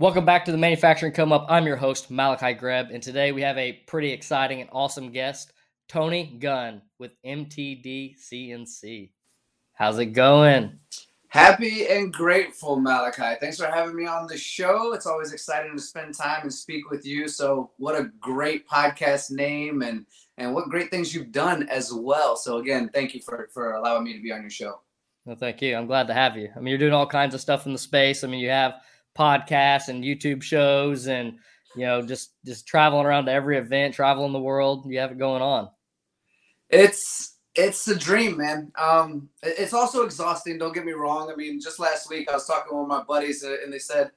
Welcome back to the Manufacturing Come Up. I'm your host, Malachi Greb, and today we have a pretty exciting and awesome guest, Tony Gunn with MTDCNC. How's it going? Happy and grateful, Malachi. Thanks for having me on the show. It's always exciting to spend time and speak with you. So, what a great podcast name and and what great things you've done as well. So, again, thank you for for allowing me to be on your show. Well, thank you. I'm glad to have you. I mean, you're doing all kinds of stuff in the space. I mean, you have podcasts and YouTube shows and you know just just traveling around to every event, traveling the world. You have it going on. It's it's a dream, man. Um, it's also exhausting. Don't get me wrong. I mean, just last week I was talking with my buddies uh, and they said,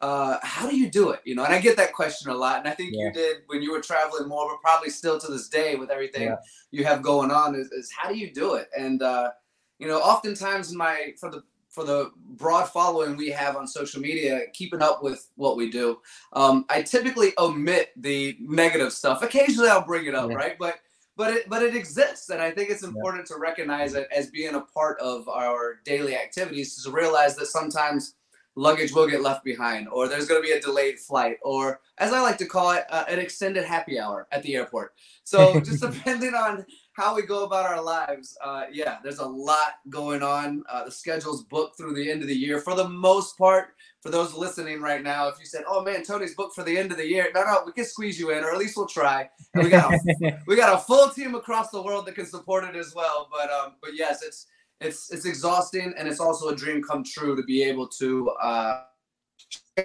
uh, "How do you do it?" You know, and I get that question a lot. And I think yeah. you did when you were traveling more, but probably still to this day with everything yeah. you have going on. Is, is, how do you do it? And uh, you know, oftentimes my for the for the broad following we have on social media, keeping up with what we do. Um, I typically omit the negative stuff. Occasionally, I'll bring it up, yeah. right? But but it but it exists, and I think it's important yeah. to recognize it as being a part of our daily activities. To realize that sometimes luggage will get left behind, or there's going to be a delayed flight, or as I like to call it, uh, an extended happy hour at the airport. So just depending on how we go about our lives, uh, yeah, there's a lot going on. Uh, the schedule's booked through the end of the year for the most part. For those listening right now, if you said, "Oh man, Tony's booked for the end of the year," no, no, we can squeeze you in, or at least we'll try. And we got a, we got a full team across the world that can support it as well. But um, but yes, it's it's it's exhausting, and it's also a dream come true to be able to. Uh,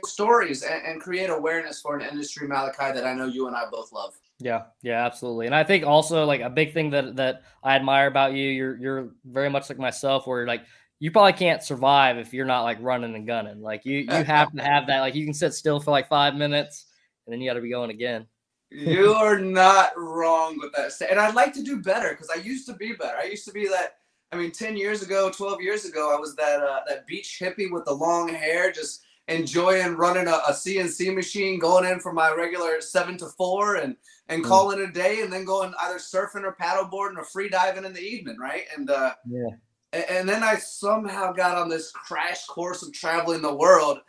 stories and, and create awareness for an industry malachi that i know you and i both love yeah, yeah, absolutely. And I think also like a big thing that that I admire about you, you're you're very much like myself, where like you probably can't survive if you're not like running and gunning. Like you you have to have that. Like you can sit still for like five minutes, and then you got to be going again. you are not wrong with that. And I'd like to do better because I used to be better. I used to be that. I mean, ten years ago, twelve years ago, I was that uh, that beach hippie with the long hair, just enjoying running a, a, CNC machine, going in for my regular seven to four, and and mm. calling it a day, and then going either surfing or paddleboarding or free diving in the evening, right? And uh, yeah, and, and then I somehow got on this crash course of traveling the world.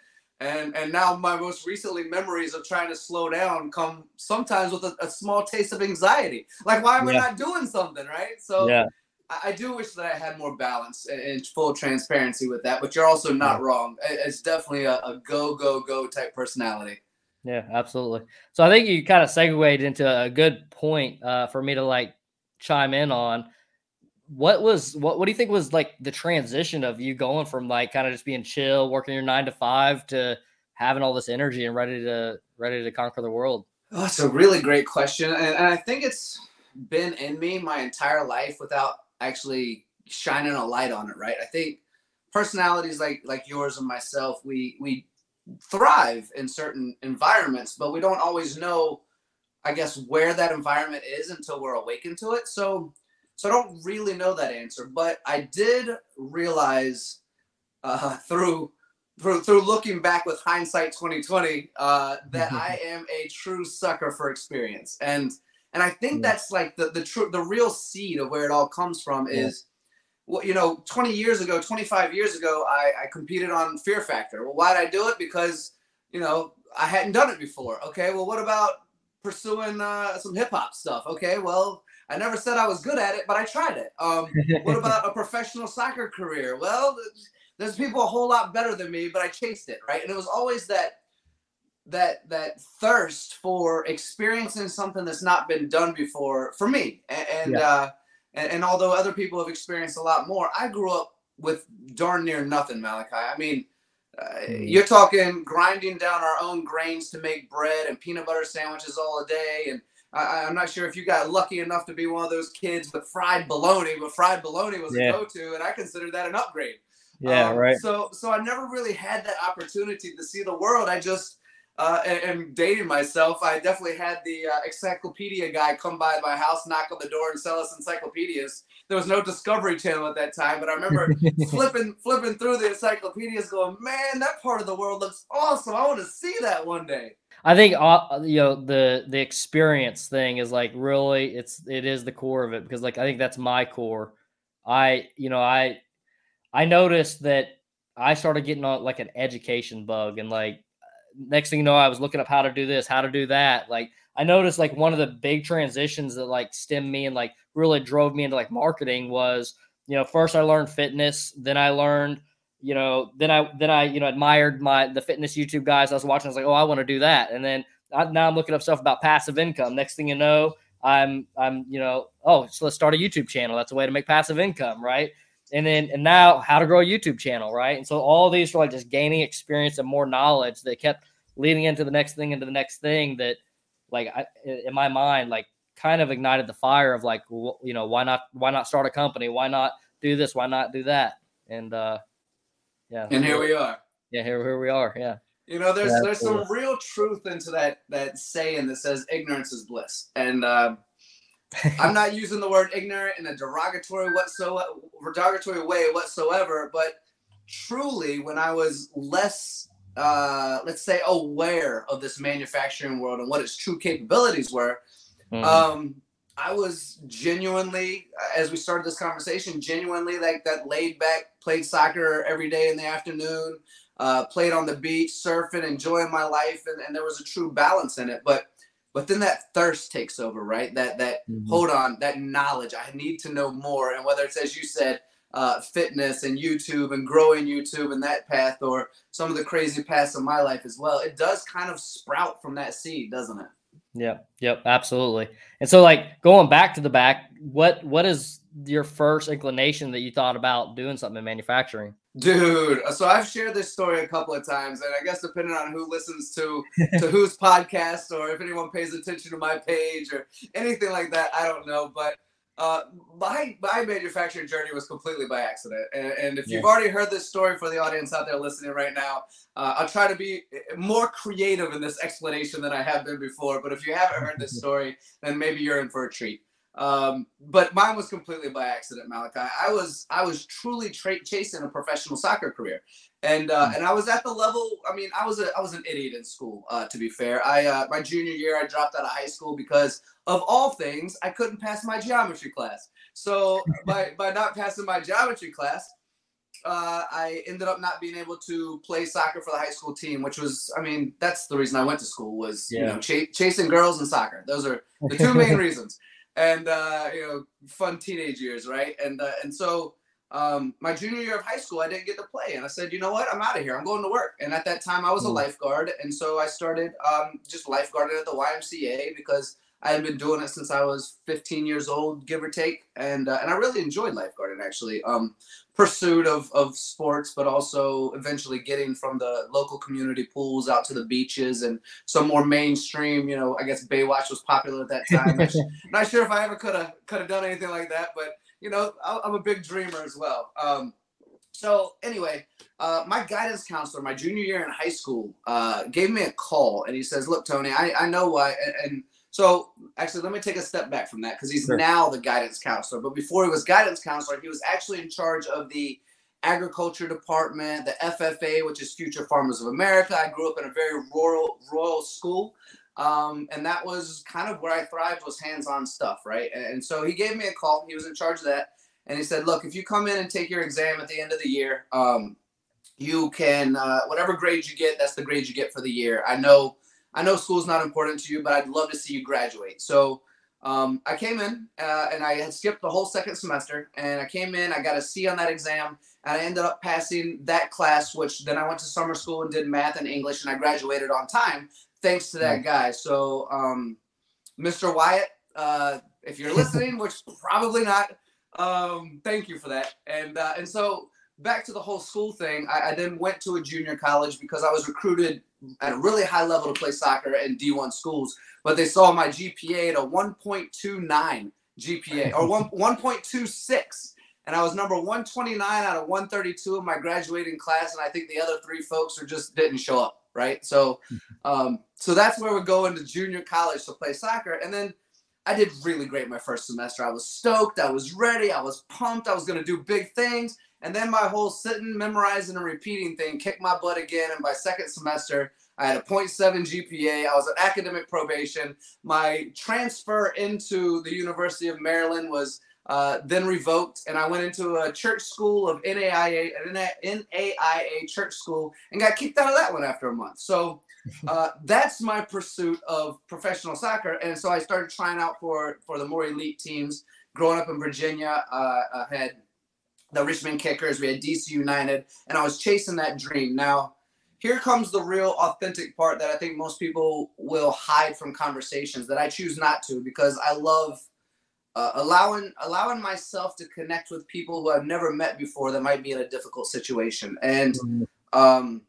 And, and now my most recently memories of trying to slow down come sometimes with a, a small taste of anxiety. Like, why am yeah. I not doing something, right? So yeah. I, do wish that I had more balance and, and, full transparency with that, but you're also not wrong. It's definitely a, a go, go, go type personality. Yeah, absolutely. So I think you kind of segued into a good point uh, for me to like chime in on. What was what? What do you think was like the transition of you going from like kind of just being chill, working your nine to five, to having all this energy and ready to ready to conquer the world? Oh, that's a really great question, and, and I think it's been in me my entire life without actually shining a light on it. Right? I think personalities like like yours and myself, we we thrive in certain environments, but we don't always know, I guess, where that environment is until we're awakened to it. So, so I don't really know that answer, but I did realize uh, through through through looking back with hindsight 2020 uh, that I am a true sucker for experience, and and I think yeah. that's like the the true the real seed of where it all comes from is well, you know, 20 years ago, 25 years ago, I, I competed on Fear Factor. Well, why did I do it? Because, you know, I hadn't done it before. Okay, well, what about pursuing uh, some hip hop stuff? Okay, well, I never said I was good at it, but I tried it. Um, what about a professional soccer career? Well, there's people a whole lot better than me, but I chased it, right? And it was always that that that thirst for experiencing something that's not been done before for me, and. and yeah. uh, and, and although other people have experienced a lot more, I grew up with darn near nothing, Malachi. I mean, uh, mm. you're talking grinding down our own grains to make bread and peanut butter sandwiches all a day. And I, am not sure if you got lucky enough to be one of those kids with fried bologna, but fried bologna was yeah. a go-to, and I considered that an upgrade. Yeah, um, right. So, so I never really had that opportunity to see the world. I just uh, and, and, dating myself, I definitely had the uh, encyclopedia guy come by my house, knock on the door, and sell us encyclopedias. There was no Discovery Channel at that time, but I remember flipping flipping through the encyclopedias, going, "Man, that part of the world looks awesome. I want to see that one day." I think uh, you know the the experience thing is like really it's it is the core of it because like I think that's my core. I you know I I noticed that I started getting on like an education bug and like next thing you know, I was looking up how to do this, how to do that. Like I noticed like one of the big transitions that like stemmed me and like really drove me into like marketing was, you know, first I learned fitness, then I learned, you know, then I then I, you know, admired my the fitness YouTube guys I was watching. I was like, oh, I want to do that. And then I, now I'm looking up stuff about passive income. Next thing you know, I'm I'm, you know, oh, so let's start a YouTube channel. That's a way to make passive income, right? And then and now how to grow a YouTube channel, right? And so all these were like just gaining experience and more knowledge that kept leading into the next thing, into the next thing that, like, I, in my mind, like kind of ignited the fire of like, you know, why not, why not start a company? Why not do this? Why not do that? And uh, yeah. And here we are. Yeah, here, here we are. Yeah. You know, there's yeah, there's some real truth into that that saying that says ignorance is bliss, and uh, I'm not using the word ignorant in a derogatory whatsoever, derogatory way whatsoever, but truly, when I was less, uh, let's say, aware of this manufacturing world and what its true capabilities were, mm-hmm. um, I was genuinely, as we started this conversation, genuinely like that laid back, played soccer every day in the afternoon, uh, played on the beach, surfing, enjoying my life, and, and there was a true balance in it. But but then that thirst takes over right? That that mm-hmm. hold on that knowledge. I need to know more. And whether it's as you said uh, fitness and youtube and growing youtube and that path or some of the crazy paths of my life as well it does kind of sprout from that seed doesn't it? Yeah yep absolutely. And so like going back to the back what what is your first inclination that you thought about doing something in manufacturing Dude, so I've shared this story a couple of times, and I guess depending on who listens to to whose podcast or if anyone pays attention to my page or anything like that, I don't know. But uh, my my manufacturing journey was completely by accident, and, and if yeah. you've already heard this story for the audience out there listening right now, uh, I'll try to be more creative in this explanation than I have been before. But if you haven't heard this story, then maybe you're in for a treat. Um, but mine was completely by accident, Malachi. I was I was truly tra- chasing a professional soccer career, and uh, and I was at the level. I mean, I was a I was an idiot in school. Uh, to be fair, I uh, my junior year I dropped out of high school because of all things I couldn't pass my geometry class. So by by not passing my geometry class, uh, I ended up not being able to play soccer for the high school team, which was, I mean, that's the reason I went to school was, yeah. you know, ch- chasing girls and soccer. Those are the two main reasons and uh, you know, fun teenage years, right? And uh, and so um, my junior year of high school, I didn't get to play, and I said, you know what, I'm out of here. I'm going to work. And at that time, I was a hmm. lifeguard, and so I started um, just lifeguarding at the YMCA because I had been doing it since I was 15 years old, give or take, and uh, and I really enjoyed lifeguarding actually. Um, pursuit of of sports, but also eventually getting from the local community pools out to the beaches and some more mainstream. You know, I guess Baywatch was popular at that time. not sure if I ever could have could have done anything like that, but you know, I'm a big dreamer as well. Um, so anyway, uh, my guidance counselor, my junior year in high school, uh, gave me a call and he says, "Look, Tony, I, I know why." And, and so actually, let me take a step back from that because he's sure. now the guidance counselor. But before he was guidance counselor, he was actually in charge of the agriculture department, the FFA, which is Future Farmers of America. I grew up in a very rural, rural school. Um, and that was kind of where I thrived was hands-on stuff, right? And, and so he gave me a call. He was in charge of that, and he said, "Look, if you come in and take your exam at the end of the year, um, you can uh, whatever grades you get, that's the grades you get for the year. I know I know school's not important to you, but I'd love to see you graduate. So um, I came in uh, and I had skipped the whole second semester. And I came in, I got a C on that exam, and I ended up passing that class, which then I went to summer school and did math and English, and I graduated on time thanks to that guy. So, um, Mr. Wyatt, uh, if you're listening, which probably not, um, thank you for that. And uh, and so back to the whole school thing, I, I, then went to a junior college because I was recruited at a really high level to play soccer in D1 schools. But they saw my GPA at a 1.29 GPA or 1 1.26. And I was number 129 out of 132 in my graduating class, and I think the other three folks are just didn't show up, right? So, um, so that's where we go into junior college to play soccer, and then I did really great my first semester. I was stoked, I was ready, I was pumped, I was going to do big things. And then my whole sitting, memorizing, and repeating thing kicked my butt again. And by second semester, I had a 0.7 GPA. I was on academic probation. My transfer into the University of Maryland was uh, then revoked, and I went into a church school of NAIA, an NAIA church school, and got kicked out of that one after a month. So uh, that's my pursuit of professional soccer. And so I started trying out for for the more elite teams. Growing up in Virginia, uh, I had the Richmond Kickers, we had DC United, and I was chasing that dream. Now, here comes the real authentic part that I think most people will hide from conversations that I choose not to because I love uh, allowing allowing myself to connect with people who I've never met before that might be in a difficult situation. And mm-hmm. um,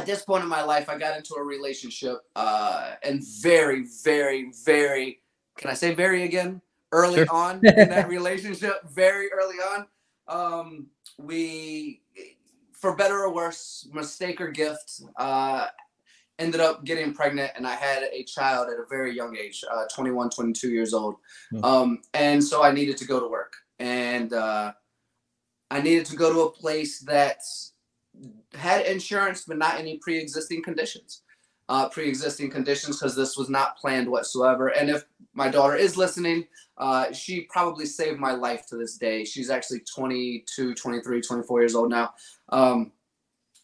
at this point in my life, I got into a relationship uh, and very, very, very, can I say very again? Early sure. on in that relationship, very early on, um, we, for better or worse, mistake or gift, uh, ended up getting pregnant and I had a child at a very young age, uh, 21, 22 years old. Mm-hmm. Um, and so I needed to go to work and uh, I needed to go to a place that had insurance, but not any pre-existing conditions. Uh, pre-existing conditions because this was not planned whatsoever. And if my daughter is listening, uh, she probably saved my life to this day. She's actually 22, 23, 24 years old now. Um,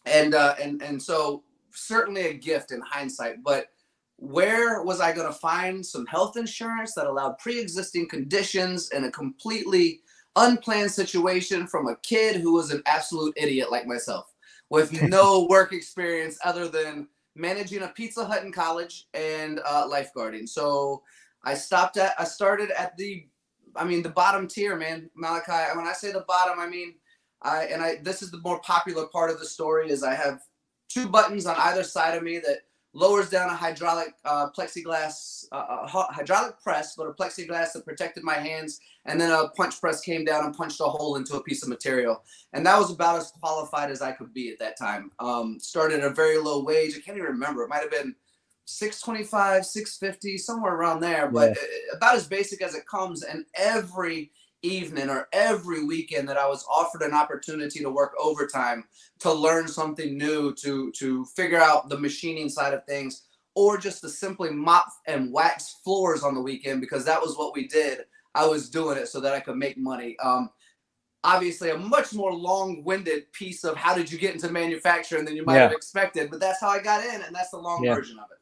and, uh, and, and so certainly a gift in hindsight, but where was I going to find some health insurance that allowed pre-existing conditions in a completely unplanned situation from a kid who was an absolute idiot like myself? With no work experience other than managing a Pizza Hut in college and uh, lifeguarding. So I stopped at, I started at the, I mean, the bottom tier, man, Malachi. When I say the bottom, I mean, I, and I, this is the more popular part of the story is I have two buttons on either side of me that lowers down a hydraulic uh, plexiglass, uh, a hydraulic press, but a plexiglass that protected my hands. And then a punch press came down and punched a hole into a piece of material. And that was about as qualified as I could be at that time. Um, started at a very low wage. I can't even remember. It might have been 625, 650, somewhere around there, but yeah. about as basic as it comes. And every evening or every weekend that I was offered an opportunity to work overtime, to learn something new, to to figure out the machining side of things, or just to simply mop and wax floors on the weekend because that was what we did. I was doing it so that I could make money. Um, obviously, a much more long-winded piece of how did you get into manufacturing than you might yeah. have expected, but that's how I got in, and that's the long yeah. version of it.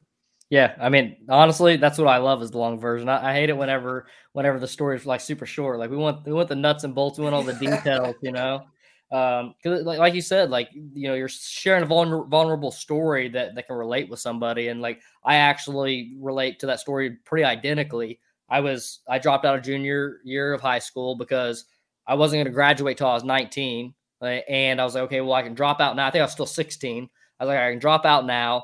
Yeah, I mean, honestly, that's what I love is the long version. I, I, hate it whenever whenever the story is like super short. Like we want we want the nuts and bolts, we want all the details, you know. Um, because like, like you said, like you know, you're sharing a vulner- vulnerable story that that can relate with somebody, and like I actually relate to that story pretty identically. I was I dropped out of junior year of high school because I wasn't going to graduate till I was 19, and I was like, okay, well, I can drop out now. I think I was still 16. I was like, I can drop out now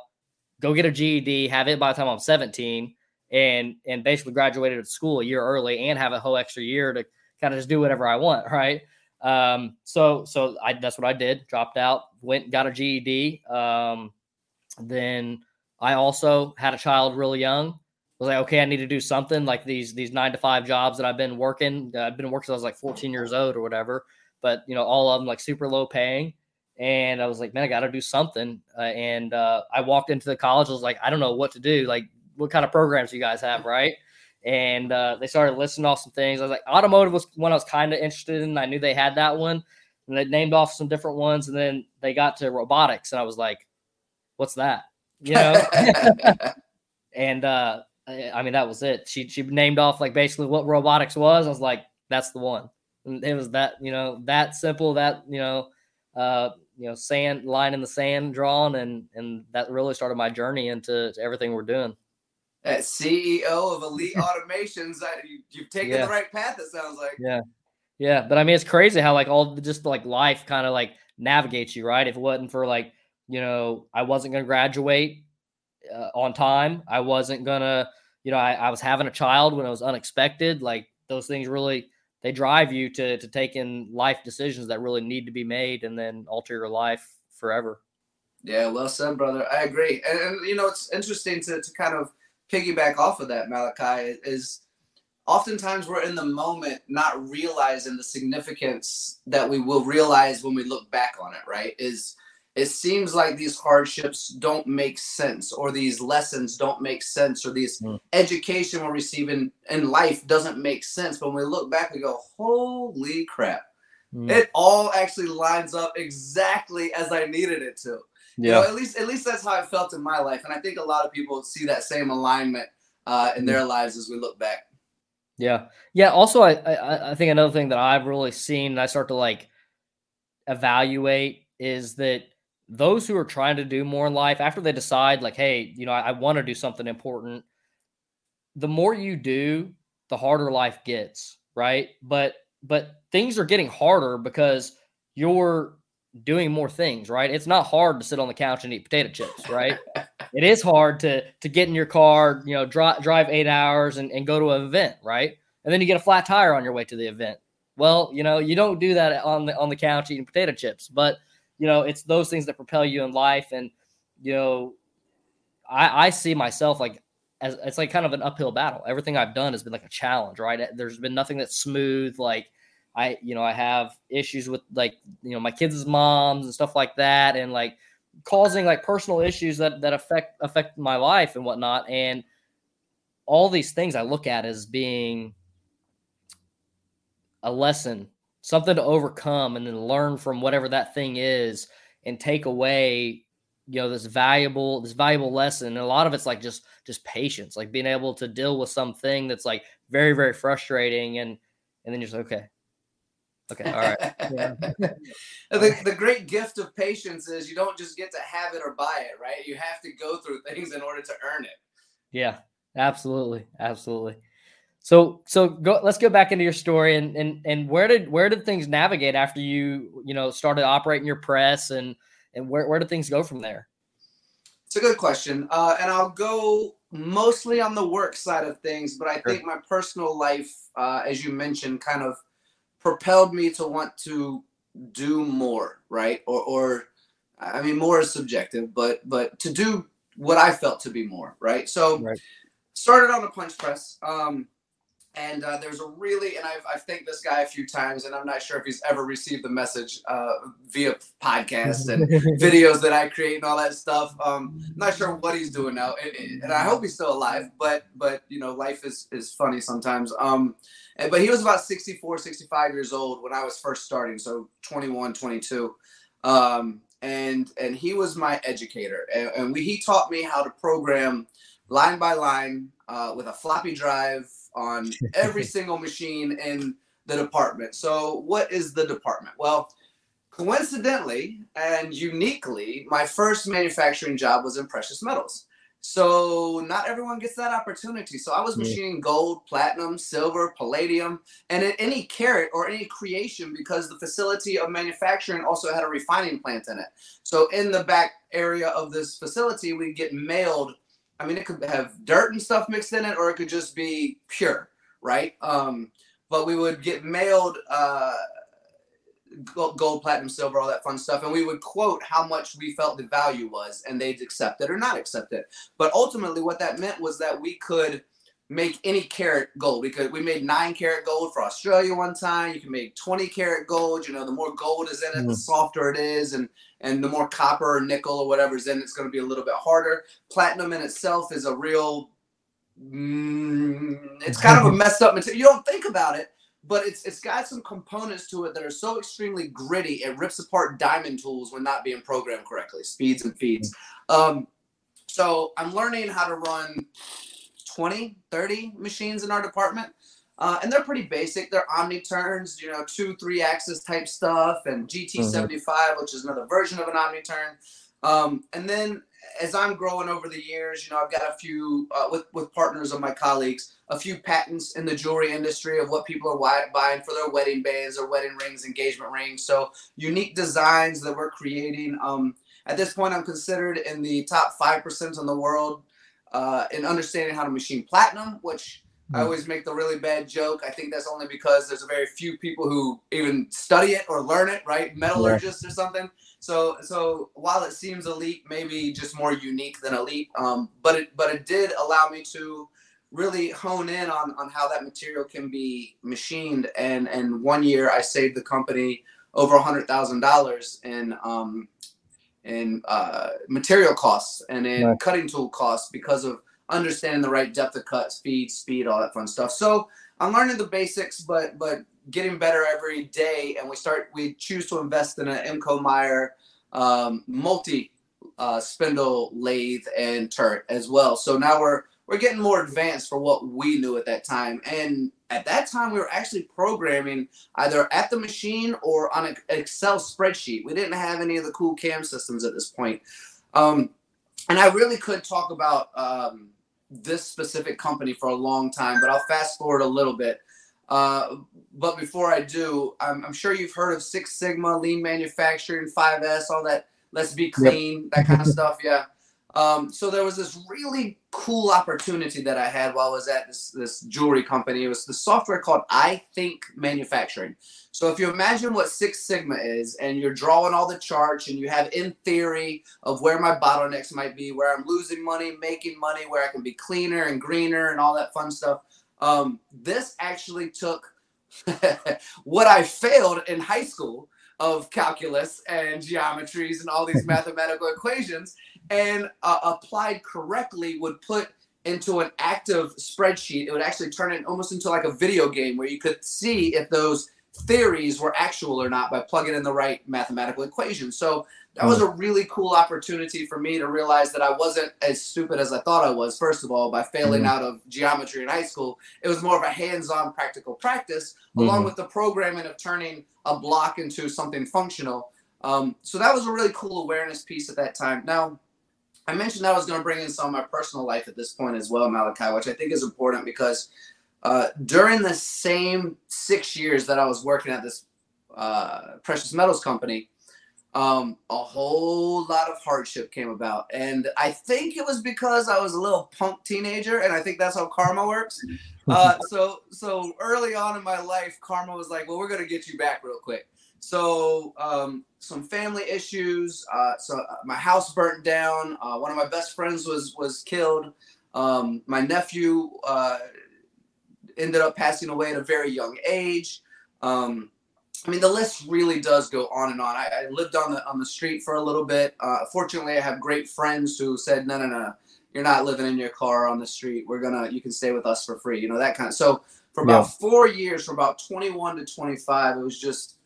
go get a GED, have it by the time I'm 17, and and basically graduated at school a year early and have a whole extra year to kind of just do whatever I want, right? Um, so so I that's what I did. Dropped out, went got a GED. Um, then I also had a child really young. I was like, okay, I need to do something like these these nine to five jobs that I've been working. I've been working since I was like 14 years old or whatever. But you know, all of them like super low paying and I was like, man, I got to do something. Uh, and uh, I walked into the college. I was like, I don't know what to do. Like, what kind of programs you guys have, right? And uh, they started listing off some things. I was like, automotive was one I was kind of interested in. I knew they had that one, and they named off some different ones. And then they got to robotics, and I was like, what's that? You know. and uh, I mean, that was it. She she named off like basically what robotics was. I was like, that's the one. And it was that you know that simple. That you know. Uh, you know sand line in the sand drawn and and that really started my journey into everything we're doing. As ceo of elite automations you, have taken yeah. the right path it sounds like. Yeah. Yeah but i mean it's crazy how like all just like life kind of like navigates you right? If it wasn't for like you know i wasn't going to graduate uh, on time i wasn't gonna you know I, I was having a child when it was unexpected like those things really they drive you to to take in life decisions that really need to be made and then alter your life forever. Yeah, well said, brother. I agree. And, and you know, it's interesting to, to kind of piggyback off of that, Malachi, is oftentimes we're in the moment not realizing the significance that we will realize when we look back on it, right? Is it seems like these hardships don't make sense or these lessons don't make sense or these mm. education we're receiving in life doesn't make sense but when we look back we go holy crap mm. it all actually lines up exactly as i needed it to yeah. you know, at least at least that's how I felt in my life, and I think a lot of people see that same alignment uh, in their lives as we look back. Yeah, yeah. Also, I, I I think another thing that I've really seen, and I start to like evaluate, is that those who are trying to do more in life after they decide, like, hey, you know, I, I want to do something important. The more you do, the harder life gets, right? But but things are getting harder because you're doing more things, right? It's not hard to sit on the couch and eat potato chips, right? it is hard to to get in your car, you know, drive drive eight hours and, and go to an event, right? And then you get a flat tire on your way to the event. Well, you know, you don't do that on the on the couch eating potato chips, but you know, it's those things that propel you in life. And you know, I I see myself like as it's like kind of an uphill battle. Everything I've done has been like a challenge, right? There's been nothing that's smooth. Like I, you know, I have issues with like, you know, my kids' moms and stuff like that, and like causing like personal issues that that affect affect my life and whatnot. And all these things I look at as being a lesson, something to overcome, and then learn from whatever that thing is, and take away you know this valuable this valuable lesson. And a lot of it's like just just patience like being able to deal with something that's like very very frustrating and and then you're just okay. Okay. All right. Yeah. the, the great gift of patience is you don't just get to have it or buy it right? You have to go through things in order to earn it. Yeah. Absolutely. Absolutely so so go let's go back into your story and and and where did where did things navigate after you you know started operating your press and and where, where do things go from there? It's a good question. Uh, and I'll go mostly on the work side of things, but I sure. think my personal life, uh, as you mentioned, kind of propelled me to want to do more, right? Or, or I mean, more is subjective, but but to do what I felt to be more, right? So right. started on a punch press. Um, and uh, there's a really, and I've, I've thanked this guy a few times, and I'm not sure if he's ever received the message uh, via podcast and videos that I create and all that stuff. Um, I'm not sure what he's doing now, and, and, I hope he's still alive. But but you know, life is is funny sometimes. Um, and, but he was about 64, 65 years old when I was first starting, so 21, 22. Um, and and he was my educator, and, and we, he taught me how to program line by line uh, with a floppy drive on every single machine in the department. So, what is the department? Well, coincidentally and uniquely, my first manufacturing job was in precious metals. So not everyone gets that opportunity. So I was machining gold, platinum, silver, palladium, and any carat or any creation because the facility of manufacturing also had a refining plant in it. So in the back area of this facility, we get mailed I mean, it could have dirt and stuff mixed in it, or it could just be pure, right? Um, but we would get mailed uh, gold, platinum, silver, all that fun stuff, and we would quote how much we felt the value was, and they'd accept it or not accept it. But ultimately, what that meant was that we could make any carat gold. We could we made nine carat gold for Australia one time. You can make 20 carat gold. You know, the more gold is in it, mm. the softer it is, and and the more copper or nickel or whatever's in it, it's going to be a little bit harder. Platinum in itself is a real mm, it's kind of a messed up material. You don't think about it, but it's it's got some components to it that are so extremely gritty it rips apart diamond tools when not being programmed correctly, speeds and feeds. Um, so I'm learning how to run 20, 30 machines in our department. Uh, and they're pretty basic. They're Omniturns, you know, two, three axis type stuff, and GT75, mm-hmm. which is another version of an Omniturn. Um, and then as I'm growing over the years, you know, I've got a few uh, with with partners of my colleagues, a few patents in the jewelry industry of what people are buying for their wedding bands or wedding rings, engagement rings. So unique designs that we're creating. Um, at this point, I'm considered in the top five percent in the world uh, in understanding how to machine platinum, which I hmm. always make the really bad joke. I think that's only because there's a very few people who even study it or learn it, right? Metallurgists or something. So, so while it seems elite, maybe just more unique than elite, um, but it but it did allow me to really hone in on on how that material can be machined. And and one year I saved the company over a hundred thousand dollars in um, in uh, material costs and in right. cutting tool costs because of understanding the right depth of cut, speed, speed, all that fun stuff. So I'm learning the basics, but but getting better every day. And we start we choose to invest in an Emco Maier um, multi uh, spindle lathe and turret as well. So now we're we're getting more advanced for what we knew at that time. And at that time, we were actually programming either at the machine or on an Excel spreadsheet. We didn't have any of the cool CAM systems at this point. Um, and I really could talk about um, this specific company for a long time, but I'll fast forward a little bit. Uh, but before I do, I'm, I'm, sure you've heard of Six Sigma, lean manufacturing, 5S, all that. Let's be clean, yep. that kind of stuff. Yeah. Um, so there was this really cool opportunity that I had while I was at this, this jewelry company. It was the software called I Think Manufacturing. So if you imagine what Six Sigma is, and you're drawing all the charts, and you have in theory of where my bottlenecks might be, where I'm losing money, making money, where I can be cleaner and greener, and all that fun stuff. Um, this actually took what I failed in high school of calculus and geometries and all these mathematical equations and uh, applied correctly would put into an active spreadsheet. It would actually turn it almost into like a video game where you could see if those theories were actual or not by plugging in the right mathematical equation so that was hmm. a really cool opportunity for me to realize that I wasn't as stupid as I thought I was. First of all, by failing mm-hmm. out of geometry in high school, it was more of a hands-on practical practice, mm-hmm. along with the programming of turning a block into something functional. Um, so that was a really cool awareness piece at that time. Now, I mentioned I was going to bring in some of my personal life at this point as well, Malachi, which I think is important because uh, during the same six years that I was working at this uh, precious metals company um, a whole lot of hardship came about. And I think it was because I was a little punk teenager, and I think that's how karma works. Uh, so, so early on in my life, karma was like, "Well, we're gonna get you back real quick." So, um, some family issues. Uh, so uh, my house burnt down. Uh, one of my best friends was was killed. Um, my nephew uh, ended up passing away at a very young age. Um, I mean, the list really does go on and on. I, I lived on the on the street for a little bit. Uh, fortunately, I have great friends who said, "No, no, no, you're not living in your car on the street. We're gonna, you can stay with us for free." You know that kind of. So for about yeah. four years, from about 21 to 25, it was just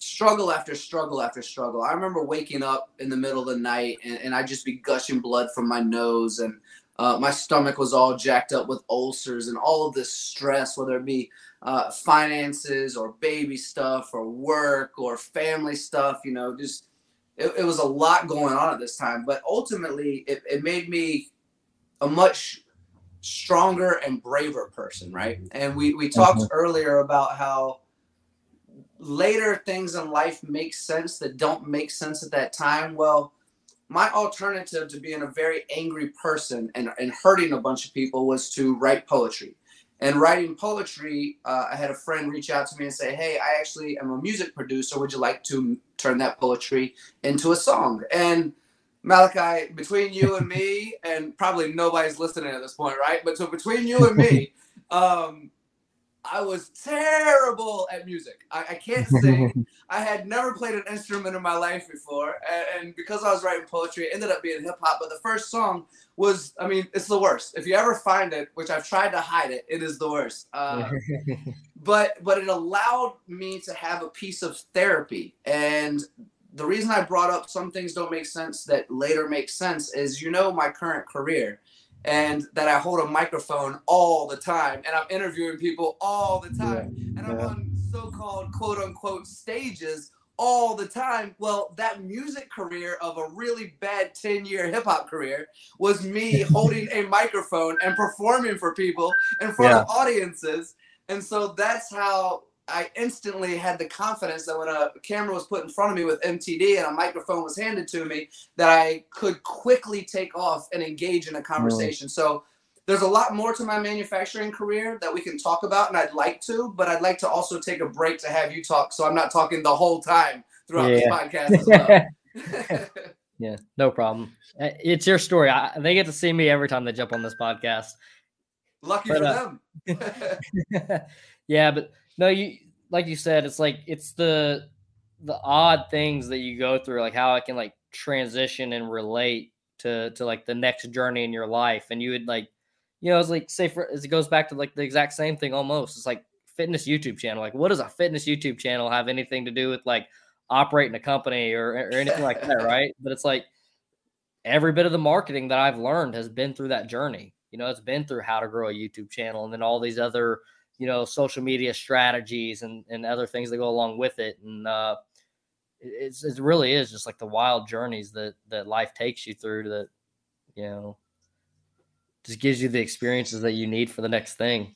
struggle after struggle after struggle. I remember waking up in the middle of the night and, and I'd just be gushing blood from my nose and uh, my stomach was all jacked up with ulcers and all of this stress, whether it be uh, finances or baby stuff or work or family stuff, you know, just it, it, was a lot going on at this time. But ultimately, it, it made me a much stronger and braver person, right? And we, we talked mm-hmm. earlier about how later things in life make sense that don't make sense at that time. Well, my alternative to being a very angry person and, and hurting a bunch of people was to write poetry. And writing poetry, uh, I had a friend reach out to me and say, Hey, I actually am a music producer. Would you like to turn that poetry into a song? And Malachi, between you and me, and probably nobody's listening at this point, right? But so between you and me, um, I was terrible at music. I, I can't sing. I had never played an instrument in my life before, and, and because I was writing poetry, it ended up being hip hop. But the first song was, I mean, it's the worst. If you ever find it, which I've tried to hide it, it is the worst. Uh, but but it allowed me to have a piece of therapy, and the reason I brought up some things don't make sense that later make sense is, you know, my current career and that I hold a microphone all the time and I'm interviewing people all the time and I'm on so-called quote unquote stages all the time. Well, that music career of a really bad 10-year hip hop career was me holding a microphone and performing for people in front yeah. of audiences. And so that's how I instantly had the confidence that when a camera was put in front of me with MTD and a microphone was handed to me, that I could quickly take off and engage in a conversation. Mm. So there's a lot more to my manufacturing career that we can talk about, and I'd like to, but I'd like to also take a break to have you talk, so I'm not talking the whole time throughout yeah. the podcast as well. yeah, no problem. Uh, it's your story. I, they get to see me every time they jump on this podcast. Lucky but, for uh, them. yeah, but no, you like you said, it's like it's the the odd things that you go through, like how I can like transition and relate to to like the next journey in your life. And you would like, you know, it's like say for it goes back to like the exact same thing almost. It's like fitness YouTube channel. Like, what does a fitness YouTube channel have anything to do with like operating a company or, or anything like that, right? But it's like every bit of the marketing that I've learned has been through that journey. You know, it's been through how to grow a YouTube channel and then all these other, you know, social media strategies and, and other things that go along with it. And uh, it's, it really is just like the wild journeys that, that life takes you through that, you know, just gives you the experiences that you need for the next thing.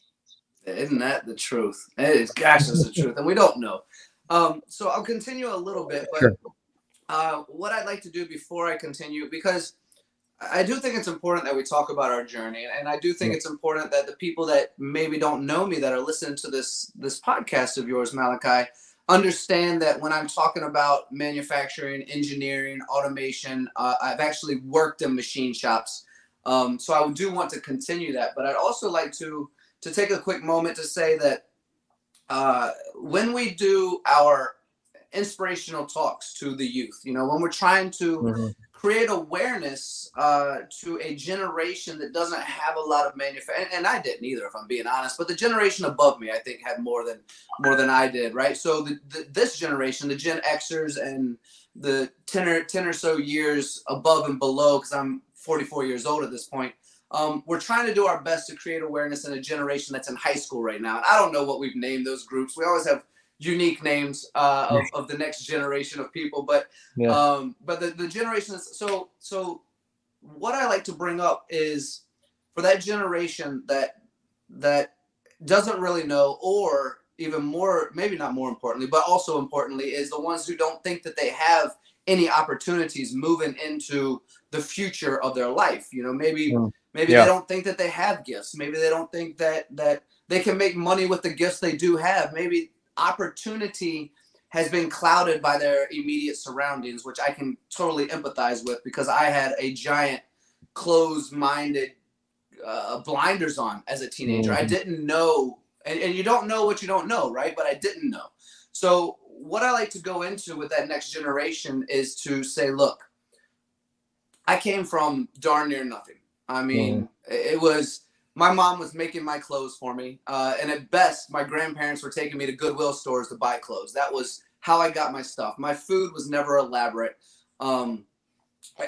Isn't that the truth? It is, gosh, that's the truth. And we don't know. Um, so I'll continue a little bit, but sure. uh, what I'd like to do before I continue, because I do think it's important that we talk about our journey, and I do think it's important that the people that maybe don't know me that are listening to this this podcast of yours, Malachi, understand that when I'm talking about manufacturing, engineering, automation, uh, I've actually worked in machine shops. Um, so I do want to continue that, but I'd also like to to take a quick moment to say that uh, when we do our inspirational talks to the youth, you know, when we're trying to mm-hmm. Create awareness uh, to a generation that doesn't have a lot of manufacturing, and, I didn't either, if I'm being honest, but the generation above me, I think, had more than more than I did, right? So the, the, this generation, the Gen Xers and the 10 or 10 or so years above and below, because I'm 44 years old at this point, um, we're trying to do our best to create awareness in a generation that's in high school right now. And I don't know what we've named those groups. We always have unique names uh, of, of the next generation of people, but yeah. um, but the, the generation is so so. What I like to bring up is for that generation that that doesn't really know, or even more, maybe not more importantly, but also importantly, is the ones who don't think that they have any opportunities moving into the future of their life. You know, maybe. Mm Maybe yeah. they don't think that they have gifts. Maybe they don't think that that they can make money with the gifts they do have. Maybe opportunity has been clouded by their immediate surroundings, which I can totally empathize with because I had a giant closed-minded uh, blinders on as a teenager. Mm-hmm. I didn't know, and, and you don't know what you don't know, right? But I didn't know. So what I like to go into with that next generation is to say, look, I came from darn near nothing. I mean, mm-hmm. it was my mom was making my clothes for me, uh, and at best, my grandparents were taking me to Goodwill stores to buy clothes. That was how I got my stuff. My food was never elaborate, um,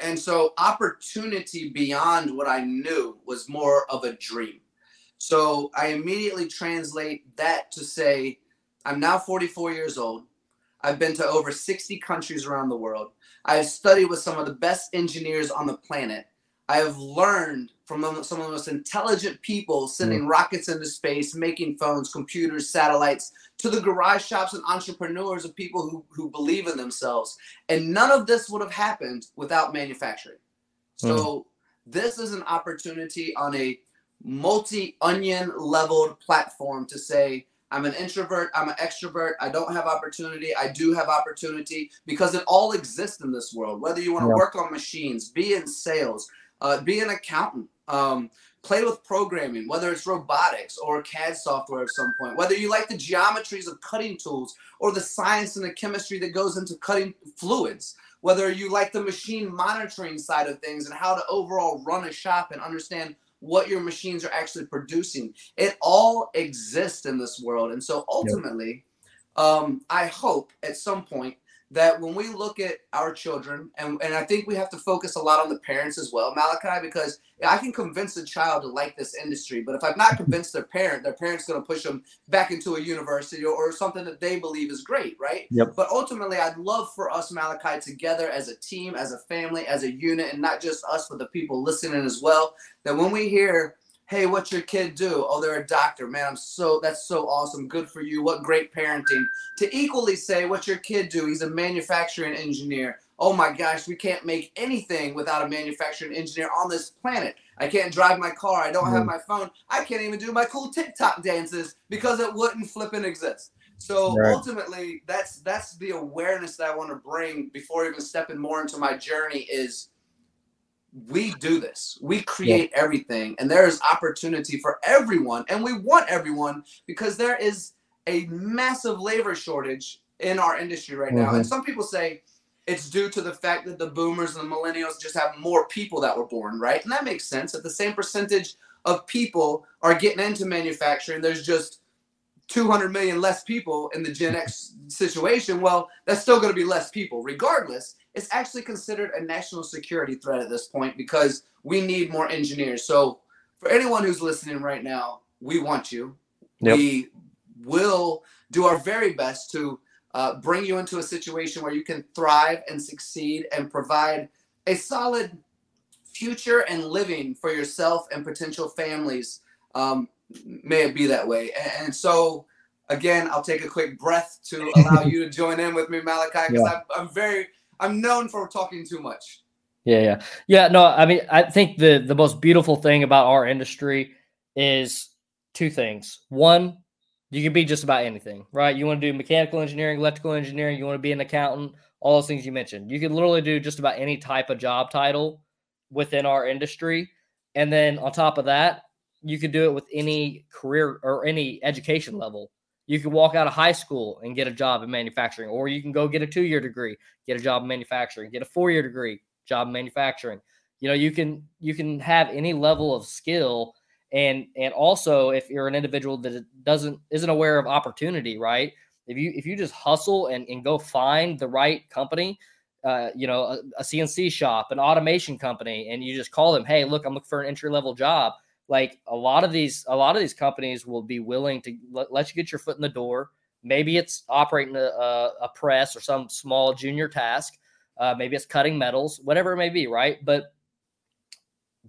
and so opportunity beyond what I knew was more of a dream. So I immediately translate that to say, I'm now 44 years old. I've been to over 60 countries around the world. I have studied with some of the best engineers on the planet. I have learned from some of the most intelligent people sending mm. rockets into space, making phones, computers, satellites, to the garage shops and entrepreneurs of people who, who believe in themselves. And none of this would have happened without manufacturing. So mm. this is an opportunity on a multi onion leveled platform to say, I'm an introvert, I'm an extrovert, I don't have opportunity, I do have opportunity because it all exists in this world. Whether you want to yeah. work on machines, be in sales, uh, be an accountant, um, play with programming, whether it's robotics or CAD software at some point, whether you like the geometries of cutting tools or the science and the chemistry that goes into cutting fluids, whether you like the machine monitoring side of things and how to overall run a shop and understand what your machines are actually producing. It all exists in this world. And so ultimately, yep. um, I hope at some point that when we look at our children, and, and I think we have to focus a lot on the parents as well, Malachi, because I can convince a child to like this industry, but if I've not convinced their parent, their parent's going to push them back into a university or, or, something that they believe is great, right? Yep. But ultimately, I'd love for us, Malachi, together as a team, as a family, as a unit, and not just us, but the people listening as well, that when we hear hey, what's your kid do? Oh, they're a doctor. Man, I'm so that's so awesome. Good for you. What great parenting. To equally say, what's your kid do? He's a manufacturing engineer. Oh my gosh, we can't make anything without a manufacturing engineer on this planet. I can't drive my car. I don't have mm-hmm. my phone. I can't even do my cool TikTok dances because it wouldn't flip and exist. So right. ultimately, that's that's the awareness that I want to bring before even stepping more into my journey is we do this. We create yeah. everything, and there is opportunity for everyone, and we want everyone because there is a massive labor shortage in our industry right now. Mm-hmm. And some people say it's due to the fact that the boomers and the millennials just have more people that were born, right? And that makes sense. That the same percentage of people are getting into manufacturing, there's just 200 million less people in the Gen X situation, well, that's still going to be less people. Regardless, it's actually considered a national security threat at this point because we need more engineers. So, for anyone who's listening right now, we want you. Yep. We will do our very best to uh, bring you into a situation where you can thrive and succeed and provide a solid future and living for yourself and potential families. Um, may it be that way. And, and, so, again, I'll take a quick breath to allow you to join in with me, Malachi, because yeah. I'm, I'm very, I'm known for talking too much. Yeah, yeah, yeah. No, I mean, I think the the most beautiful thing about our industry is two things. One, you can be just about anything, right? You want to do mechanical engineering, electrical engineering, you want to be an accountant, all those things you mentioned. You can literally do just about any type of job title within our industry. And then on top of that, you could do it with any career or any education level. You can walk out of high school and get a job in manufacturing, or you can go get a two year degree, get a job in manufacturing, get a four year degree, job in manufacturing. You know, you can you can have any level of skill and and also if you're an individual that doesn't isn't aware of opportunity, right? If you if you just hustle and, and go find the right company, uh, you know, a, a, CNC shop, an automation company, and you just call them, hey, look, I'm looking for an entry level job. Like a lot of these, a lot of these companies will be willing to let, let you get your foot in the door. Maybe it's operating a, a, a press or some small junior task. Uh, maybe it's cutting metals, whatever it may be, right? But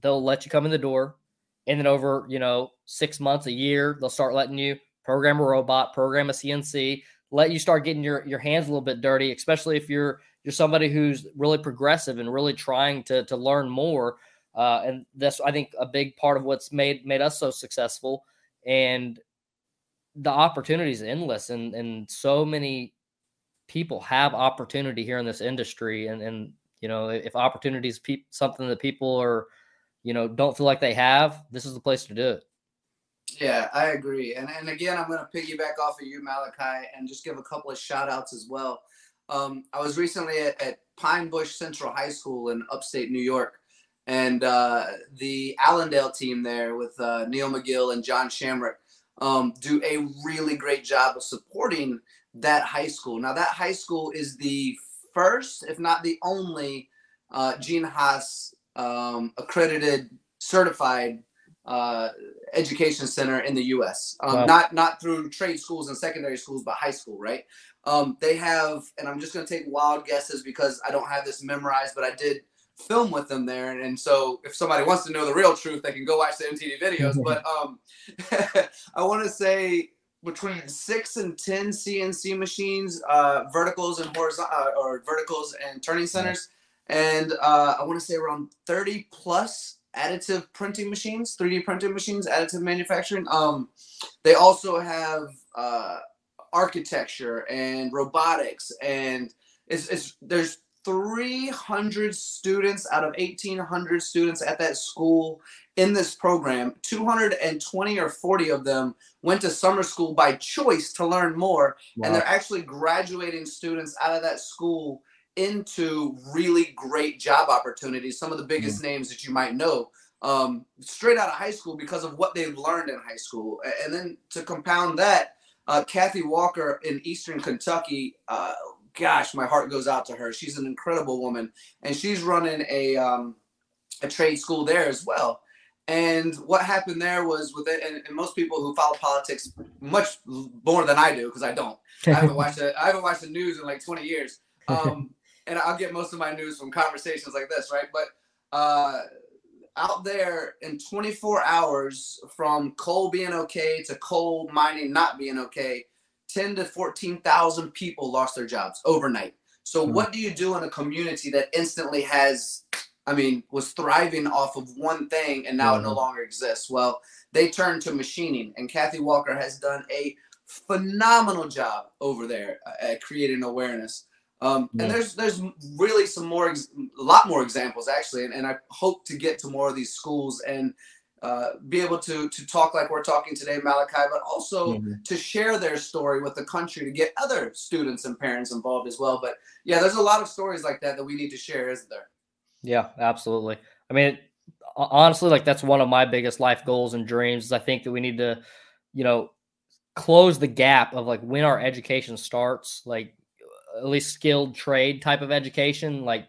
they'll let you come in the door, and then over you know six months, a year, they'll start letting you program a robot, program a CNC, let you start getting your your hands a little bit dirty, especially if you're you're somebody who's really progressive and really trying to to learn more. Uh, and that's I think a big part of what's made made us so successful. And the opportunities endless, and and so many people have opportunity here in this industry. And and you know if opportunity is pe- something that people are you know don't feel like they have, this is the place to do it. Yeah, I agree. And and again, I'm going to piggyback off of you, Malachi, and just give a couple of shout outs as well. Um, I was recently at, at, Pine Bush Central High School in upstate New York, and uh, the Allendale team there with uh, Neil McGill and John Shamrock um, do a really great job of supporting that high school. Now, that high school is the first, if not the only, uh, Gene Haas um, accredited, certified uh, education center in the U.S. Um, wow. Not not through trade schools and secondary schools, but high school, right? Um, they have, and I'm just going to take wild guesses because I don't have this memorized, but I did film with them there, and, and so if somebody wants to know the real truth, they can go watch the MTD videos. but um, I want to say between six and ten CNC machines, uh, verticals and horizontal, uh, or verticals and turning centers, and uh, I want to say around 30 plus additive printing machines, 3D printing machines, additive manufacturing. Um, they also have uh, architecture and robotics, and it's, it's there's 300 students out of 1,800 students at that school in this program. 220 or 40 of them went to summer school by choice to learn more, wow. and they're actually graduating students out of that school into really great job opportunities. Some of the biggest mm-hmm. names that you might know um, straight out of high school because of what they've learned in high school. And then to compound that, uh, Kathy Walker in Eastern Kentucky, uh, gosh, my heart goes out to her. She's an incredible woman, and she's running a um, a trade school there as well. And what happened there was with it, and, and most people who follow politics much more than I do because I don't. I haven't watched a, I haven't watched the news in like 20 years. Um, and I'll get most of my news from conversations like this, right? But uh, out there in 24 hours, from coal being okay to coal mining not being okay, 10 to 14,000 people lost their jobs overnight. So, mm-hmm. what do you do in a community that instantly has, I mean, was thriving off of one thing and now mm-hmm. it no mm-hmm. longer exists? Well, they turned to machining, and Kathy Walker has done a phenomenal job over there at creating awareness. Um, yeah. And there's there's really some more, a lot more examples actually, and, and I hope to get to more of these schools and uh, be able to to talk like we're talking today, Malachi, but also mm-hmm. to share their story with the country to get other students and parents involved as well. But yeah, there's a lot of stories like that that we need to share, isn't there? Yeah, absolutely. I mean, honestly, like that's one of my biggest life goals and dreams. Is I think that we need to, you know, close the gap of like when our education starts, like at least skilled trade type of education, like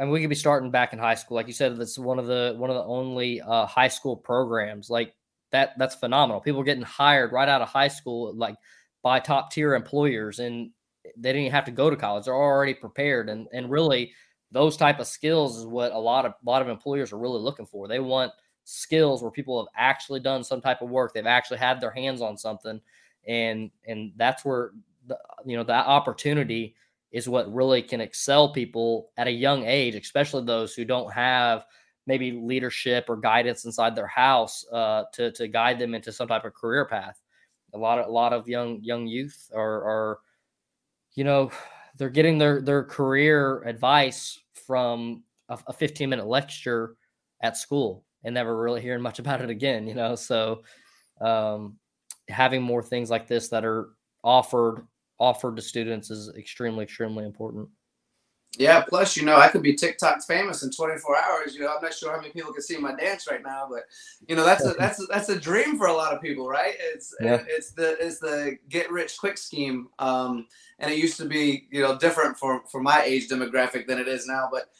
and we could be starting back in high school. Like you said, that's one of the one of the only uh, high school programs. Like that that's phenomenal. People getting hired right out of high school, like by top tier employers, and they didn't have to go to college. They're already prepared, and and really those type of skills is what a lot of a lot of employers are really looking for. They want skills where people have actually done some type of work. They've actually had their hands on something, and and that's where the you know that opportunity is what really can excel people at a young age, especially those who don't have maybe leadership or guidance inside their house uh, to to guide them into some type of career path. A lot of a lot of young young youth are are you know they're getting their their career advice from a, a 15 minute lecture at school and never really hearing much about it again. You know, so um, having more things like this that are offered offered to students is extremely extremely important. Yeah, plus you know I could be TikTok famous in 24 hours. You know I'm not sure how many people can see my dance right now, but you know that's a that's a, that's a dream for a lot of people, right? It's yeah. it's the it's the get rich quick scheme, um, and it used to be you know different for for my age demographic than it is now, but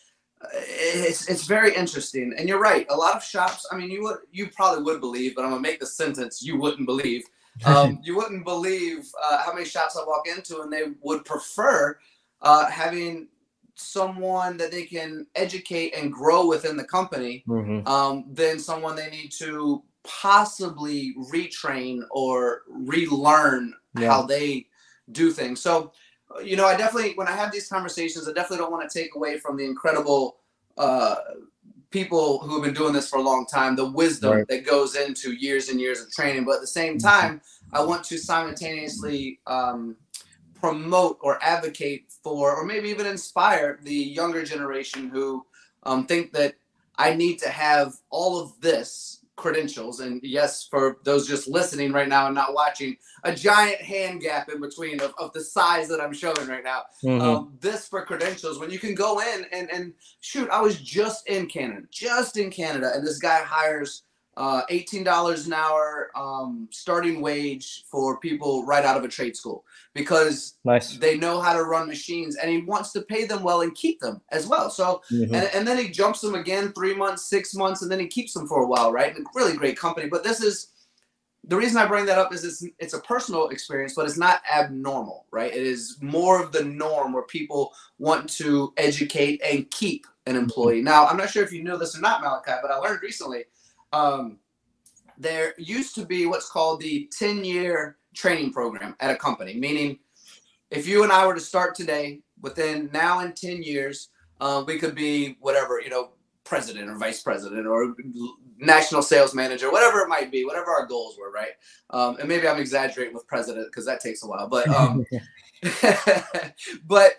uh, it's it's very interesting. And you're right, a lot of shops. I mean, you would you probably would believe, but I'm gonna make the sentence you wouldn't believe. Um, you wouldn't believe uh, how many shops I walk into, and they would prefer uh, having someone that they can educate and grow within the company mm-hmm. um, than someone they need to possibly retrain or relearn yeah. how they do things. So, you know, I definitely, when I have these conversations, I definitely don't want to take away from the incredible uh, people who have been doing this for a long time, the wisdom right. that goes into years and years of training. But at the same mm-hmm. time, I want to simultaneously um, promote or advocate for, or maybe even inspire the younger generation who um, think that I need to have all of this credentials. And yes, for those just listening right now and not watching, a giant hand gap in between of, of the size that I'm showing right now. Mm-hmm. Um, this for credentials, when you can go in and, and shoot, I was just in Canada, just in Canada, and this guy hires uh, $18 an hour um, starting wage for people right out of a trade school because nice. they know how to run machines and he wants to pay them well and keep them as well. So, mm-hmm. and, and then he jumps them again three months, six months, and then he keeps them for a while, right? And really great company. But this is the reason I bring that up is it's, it's a personal experience, but it's not abnormal, right? It is more of the norm where people want to educate and keep an employee. Mm-hmm. Now, I'm not sure if you know this or not, Malachi, but I learned recently um, there used to be what's called the 10 year training program at a company, meaning if you and I were to start today, within now and 10 years, uh, we could be whatever, you know, president or vice president or national sales manager, whatever it might be, whatever our goals were, right? Um, and maybe I'm exaggerating with president because that takes a while, but um, but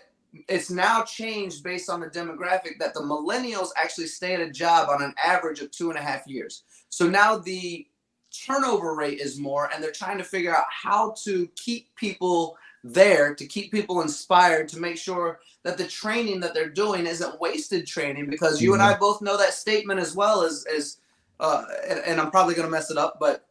it's now changed based on the demographic that the millennials actually stay at a job on an average of two and a half years. So now the turnover rate is more, and they're trying to figure out how to keep people there, to keep people inspired, to make sure that the training that they're doing isn't wasted training. Because mm-hmm. you and I mm-hmm. both know that statement as well as as, uh, and, and I'm probably going to mess it up, but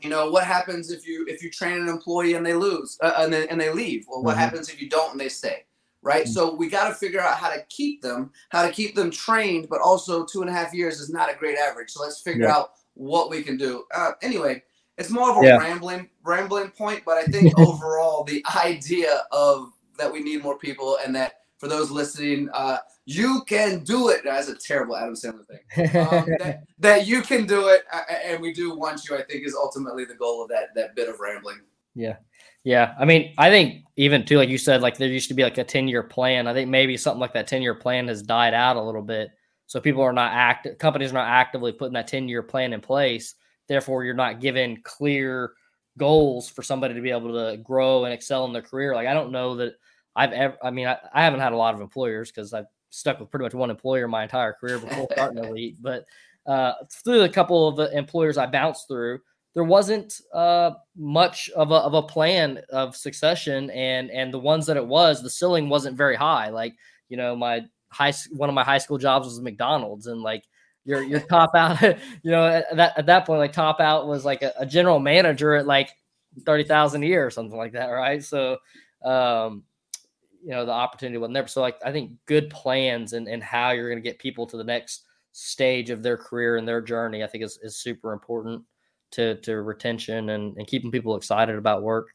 you know what happens if you if you train an employee and they lose uh, and, they, and they leave well what mm-hmm. happens if you don't and they stay right? Mm-hmm. So we got to figure out how to keep them, how to keep them trained, but also two and a half years is not a great average. So let's figure yeah. out what we can do. Uh, anyway, it's more of a yeah. rambling rambling point, but I think overall the idea of that we need more people and that for those listening, uh, you can do it. That's a terrible Adam Sandler thing. Um, that, that, you can do it, uh, and we do want you. I think is ultimately the goal of that that bit of rambling. Yeah. Yeah, I mean, I think even too, like you said, like there used to be like a ten year plan. I think maybe something like that ten year plan has died out a little bit. So people are not active, companies are not actively putting that ten year plan in place. Therefore, you're not given clear goals for somebody to be able to grow and excel in their career. Like I don't know that I've ever. I mean, I, I haven't had a lot of employers because I've stuck with pretty much one employer my entire career before starting elite. But uh, through a couple of the employers I bounced through there wasn't uh, much of a, of a plan of succession, and and the ones that it was, the ceiling wasn't very high. Like you know, my high one of my high school jobs was McDonald's, and like your your top out, you know, at that at that point, like top out was like a, a general manager at like thirty thousand a year or something like that, right? So, um, you know, the opportunity was never. So, like, I think good plans and and how you're going to get people to the next stage of their career and their journey, I think is is super important to to retention and and keeping people excited about work.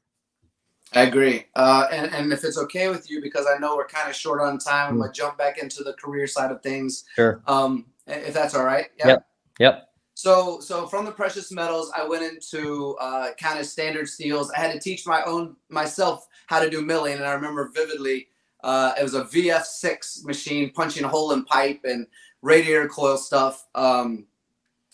I agree. Uh, and, and if it's okay with you, because I know we're kind of short on time, I'm going to jump back into the career side of things. Sure. Um, if that's all right. Yeah. Yep. Yep. So, so from the precious metals, I went into uh, kind of standard steels. I had to teach my own myself how to do milling, and I remember vividly. Uh, it was a VF6 machine punching a hole in pipe and radiator coil stuff. Um,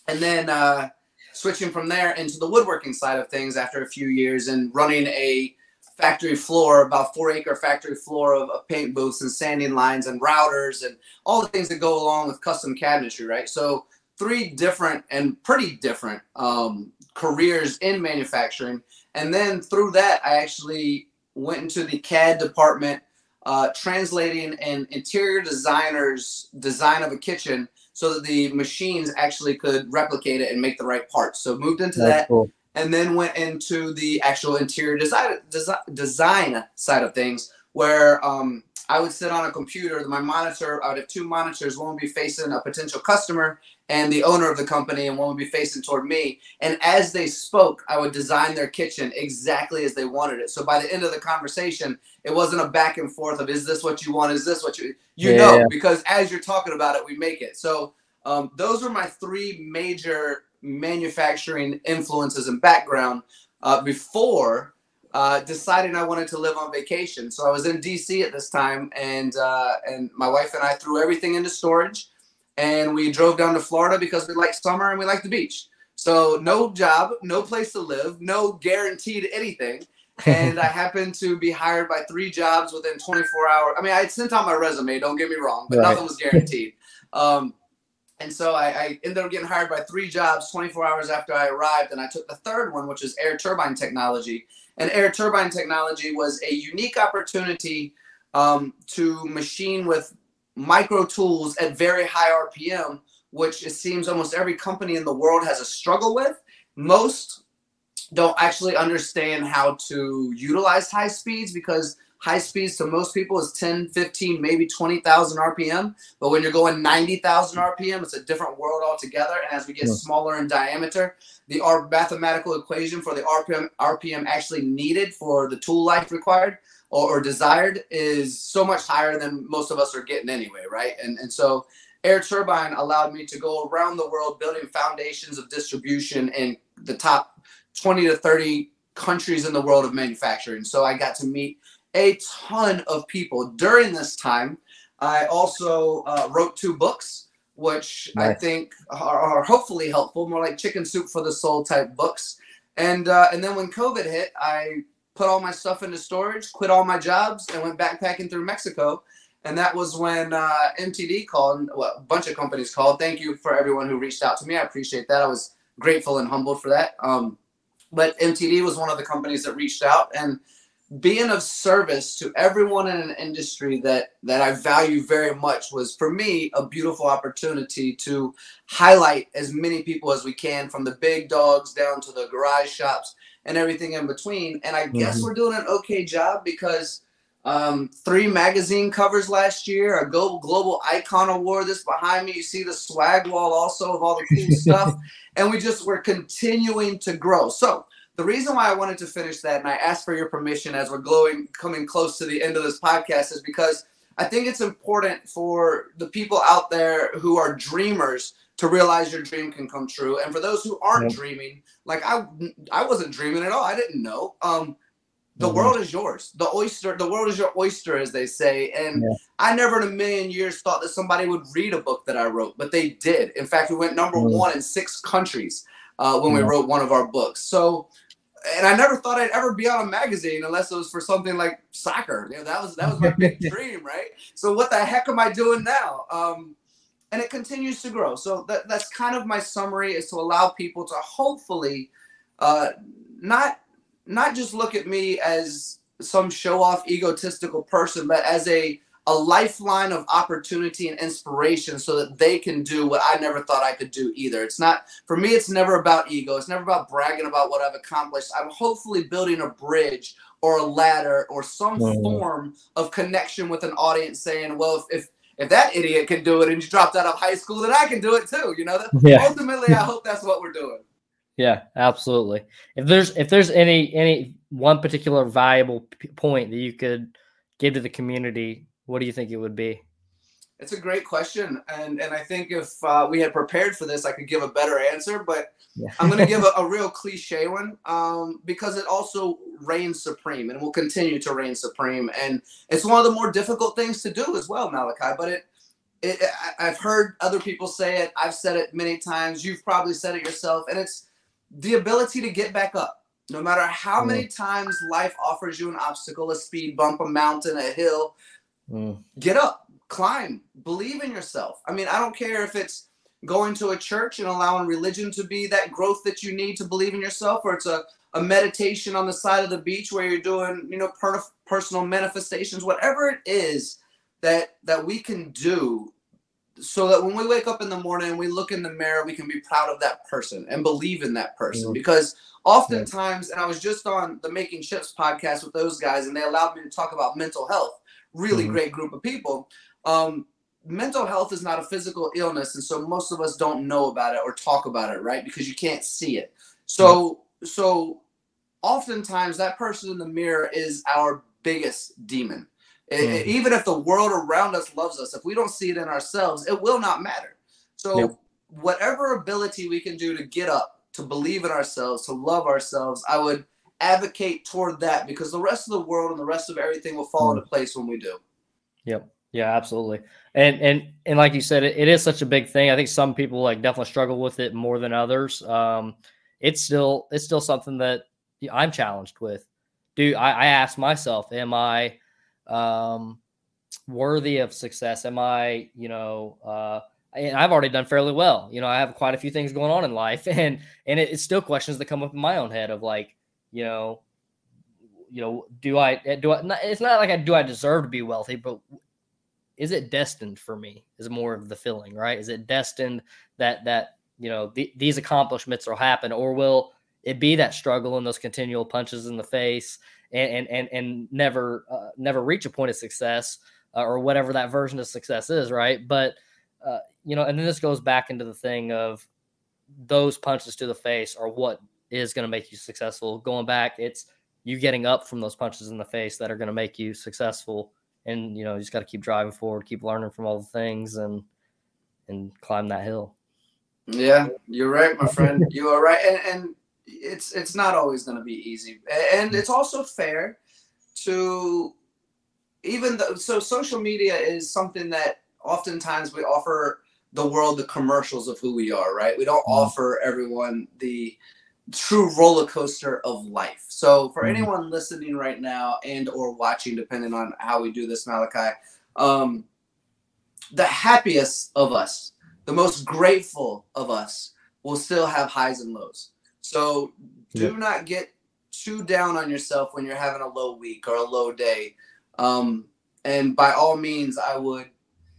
and then uh, switching from there into the woodworking side of things after a few years and running a factory floor, about four acre factory floor of, of, paint booths and sanding lines and routers and all the things that go along with custom cabinetry, right? So three different and pretty different um, careers in manufacturing. And then through that, I actually went into the CAD department, uh, translating an interior designer's design of a kitchen so that the machines actually could replicate it and make the right parts. So moved into That's that. Cool and then went into the actual interior design design, design side of things where um, I would sit on a computer. My monitor, I would have two monitors. One would be facing a potential customer and the owner of the company, and one would be facing toward me. And as they spoke, I would design their kitchen exactly as they wanted it. So by the end of the conversation, it wasn't a back and forth of "Is this what you want? Is this what you you yeah. know?" Because as you're talking about it, we make it. So um, those were my three major manufacturing influences and background uh, before uh, deciding I wanted to live on vacation. So I was in DC at this time, and uh, and my wife and I threw everything into storage, and we drove down to Florida because we like summer and we like the beach. So no job, no place to live, no guaranteed anything. and I happened to be hired by three jobs within 24 hours. I mean, I had sent out my resume. Don't get me wrong, but right. nothing was guaranteed. Um, and so I, I, ended up getting hired by three jobs 24 hours after I arrived. And I took the third one, which is air turbine technology. And air turbine technology was a unique opportunity um, to machine with micro tools at very high RPM, which it seems almost every company in the world has a struggle with. Most don't actually understand how to utilize high speeds because high speeds to most people is 10, 15, maybe 20,000 RPM. But when you're going 90,000 RPM, it's a different world altogether. And as we get yeah. smaller in diameter, the our mathematical equation for the RPM, RPM actually needed for the tool life required or, or desired is so much higher than most of us are getting anyway, right? And, and so Air Turbine allowed me to go around the world building foundations of distribution in the top 20 to 30 countries in the world of manufacturing. So I got to meet a ton of people during this time. I also uh, wrote two books, which nice. I think are, are, hopefully helpful, more like chicken soup for the soul type books. And uh, and then when COVID hit, I put all my stuff into storage, quit all my jobs, and went backpacking through Mexico. And that was when uh, MTD called, well, a bunch of companies called. Thank you for everyone who reached out to me. I appreciate that. I was grateful and humbled for that. Um, but MTD was one of the companies that reached out, and being of service to everyone in an industry that that I value very much was for me a beautiful opportunity to highlight as many people as we can from the big dogs down to the garage shops and everything in between and I mm-hmm. guess we're doing an okay job because um, three magazine covers last year, a global, global icon award This behind me. You see the swag wall also of all the cool stuff. And we just, we're continuing to grow. So the reason why I wanted to finish that, and I asked for your permission as we're glowing, coming close to the end of this podcast, is because I think it's important for the people out there who are dreamers to realize your dream can come true, and for those who aren't yeah. dreaming, like I, I wasn't dreaming at all. I didn't know. Um, the mm-hmm. world is yours. The oyster, the world is your oyster, as they say. And yeah. I never in a million years thought that somebody would read a book that I wrote, but they did. In fact, we went number mm-hmm. one in six countries uh, when yeah. we wrote one of our books. So and I never thought I'd ever be on a magazine unless it was for something like soccer. You know, that was that was my big dream, right? So what the heck am I doing now? Um, and it continues to grow. So that, that's kind of my summary is to allow people to hopefully uh, not not just look at me as some show off egotistical person, but as a a lifeline of opportunity and inspiration so that they can do what I never thought I could do either. It's not for me it's never about ego. It's never about bragging about what I've accomplished. I'm hopefully building a bridge or a ladder or some mm. form of connection with an audience saying, well, if, if if that idiot can do it and you dropped out of high school, then I can do it too. You know, yeah. ultimately, I hope that's what we're doing. Yeah, absolutely. If there's if there's any any one particular valuable p- point that you could give to the community, what do you think it would be? It's a great question, and and I think if uh, we had prepared for this, I could give a better answer. But yeah. I'm going to give a, a, real cliche one um, because it also reigns supreme and will continue to reign supreme, and it's one of the more difficult things to do as well, Malachi. But it, it I've heard other people say it. I've said it many times. You've probably said it yourself, and it's the ability to get back up. No matter how many times life offers you an obstacle, a speed bump, a mountain, a hill, mm. get up, climb, believe in yourself. I mean, I don't care if it's going to a church and allowing religion to be that growth that you need to believe in yourself, or it's a, a meditation on the side of the beach where you're doing, you know, per- personal manifestations, whatever it is that that we can do so that when we wake up in the morning and we look in the mirror, we can be proud of that person and believe in that person. Mm-hmm. Because oftentimes, and I was just on the Making Chips podcast with those guys, and they allowed me to talk about mental health. Really mm-hmm. great group of people. Um, mental health is not a physical illness, and so most of us don't know about it or talk about it, right? Because you can't see it. So, mm-hmm. so oftentimes that person in the mirror is our biggest demon Mm. even if the world around us loves us, if we don't see it in ourselves, it will not matter. So, whatever ability we can do to get up, to believe in ourselves, to love ourselves, I would advocate toward that because the rest of the world and the rest of everything will fall mm. into place when we do. Yep. Yeah, absolutely. And and and like you said, it, it is such a big thing. I think some people like definitely struggle with it more than others. Um, it's still it's still something that I'm challenged with. Do I, I ask myself, am I um, worthy of success? Am I, you know, uh, and I've already done fairly well. You know, I have quite a few things going on in life, and and it, it's still questions that come up in my own head of like, you know, you know, do I do I? Not, it's not like I do I deserve to be wealthy, but is it destined for me? Is more of the feeling, right? Is it destined that that you know th- these accomplishments will happen, or will it be that struggle and those continual punches in the face and and and, never uh, never reach a point of success uh, or whatever that version of success is, right? But uh, you know, and then this goes back into the thing of those punches to the face are what is going to make you successful. Going back, it's you getting up from those punches in the face that are going to make you successful. And you know, you just got to keep driving forward, keep learning from all the things, and and climb that hill. Yeah, you're right, my friend. you are right, and and it's it's not always going to be easy, and it's also fair to even though so social media is something that oftentimes we offer the world the commercials of who we are, right? We don't mm-hmm. offer everyone the true roller coaster of life. So for mm-hmm. anyone listening right now and or watching, depending on how we do this, Malachi, um, the happiest of us, the most grateful of us, will still have highs and lows. So do yeah. not get too down on yourself when you're having a low week or a low day. Um, and by all means, I would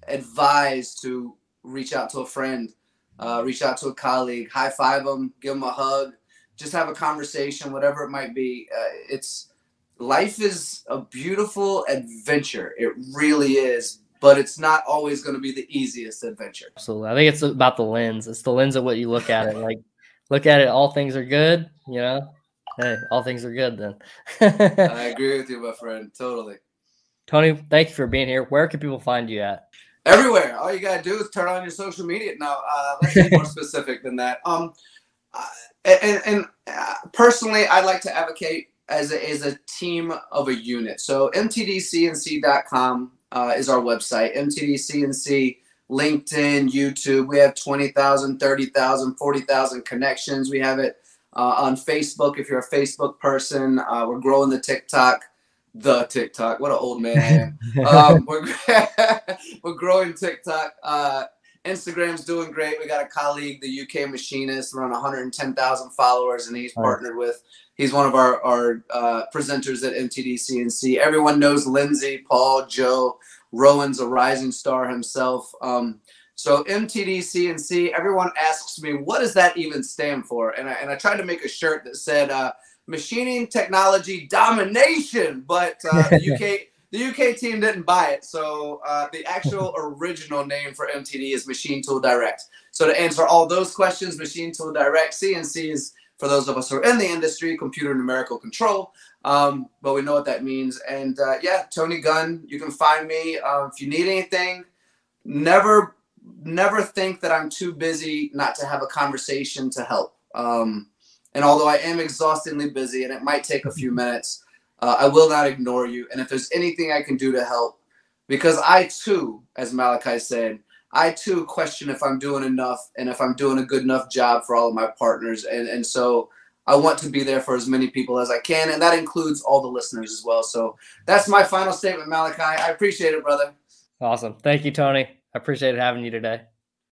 advise to reach out to a friend, uh, reach out to a colleague, high five them, give them a hug, just have a conversation, whatever it might be. Uh, it's life is a beautiful adventure. It really is, but it's not always going to be the easiest adventure. Absolutely. I think it's about the lens. It's the lens of what you look at it. Like look at it, all things are good, you know. Hey, all things are good then. I agree with you, my friend. Totally. Tony, thank you for being here. Where can people find you at? Everywhere. All you gotta do is turn on your social media. Now, uh, let's be more specific than that. Um, uh, and, and uh, personally, I'd like to advocate as a, as a team of a unit. So mtdcnc.com uh, is our website. mtdcnc LinkedIn, YouTube. We have 20,000, 30,000, 40,000 connections. We have it uh, on Facebook if you're a Facebook person. Uh, we're growing the TikTok. The TikTok. What an old man um, we're, we're growing TikTok. Instagram's doing great. We got a colleague, the UK machinist, around 110,000 followers, and he's partnered with. He's one of our our uh, presenters at MTD CNC. Everyone knows Lindsay, Paul, Joe, Rowan's a rising star himself. Um, so MTD CNC, everyone asks me, what does that even stand for? And I, and I tried to make a shirt that said uh, machining technology domination, but uh, the UK the UK team didn't buy it. So uh, the actual original name for MTD is Machine Tool Direct. So to answer all those questions, Machine Tool Direct, CNC is for those of us who are in the industry, computer numerical control. Um, but we know what that means. And uh, yeah, Tony Gunn, you can find me uh, if you need anything. Never, never think that I'm too busy not to have a conversation to help. Um, and although I am exhaustingly busy and it might take a few minutes, uh, I will not ignore you. And if there's anything I can do to help, because I too, as Malachi said, I too question if I'm doing enough and if I'm doing a good enough job for all of my partners. And, and so I want to be there for as many people as I can. And that includes all the listeners as well. So that's my final statement, Malachi. I appreciate it, brother. Awesome. Thank you, Tony. I appreciate having you today.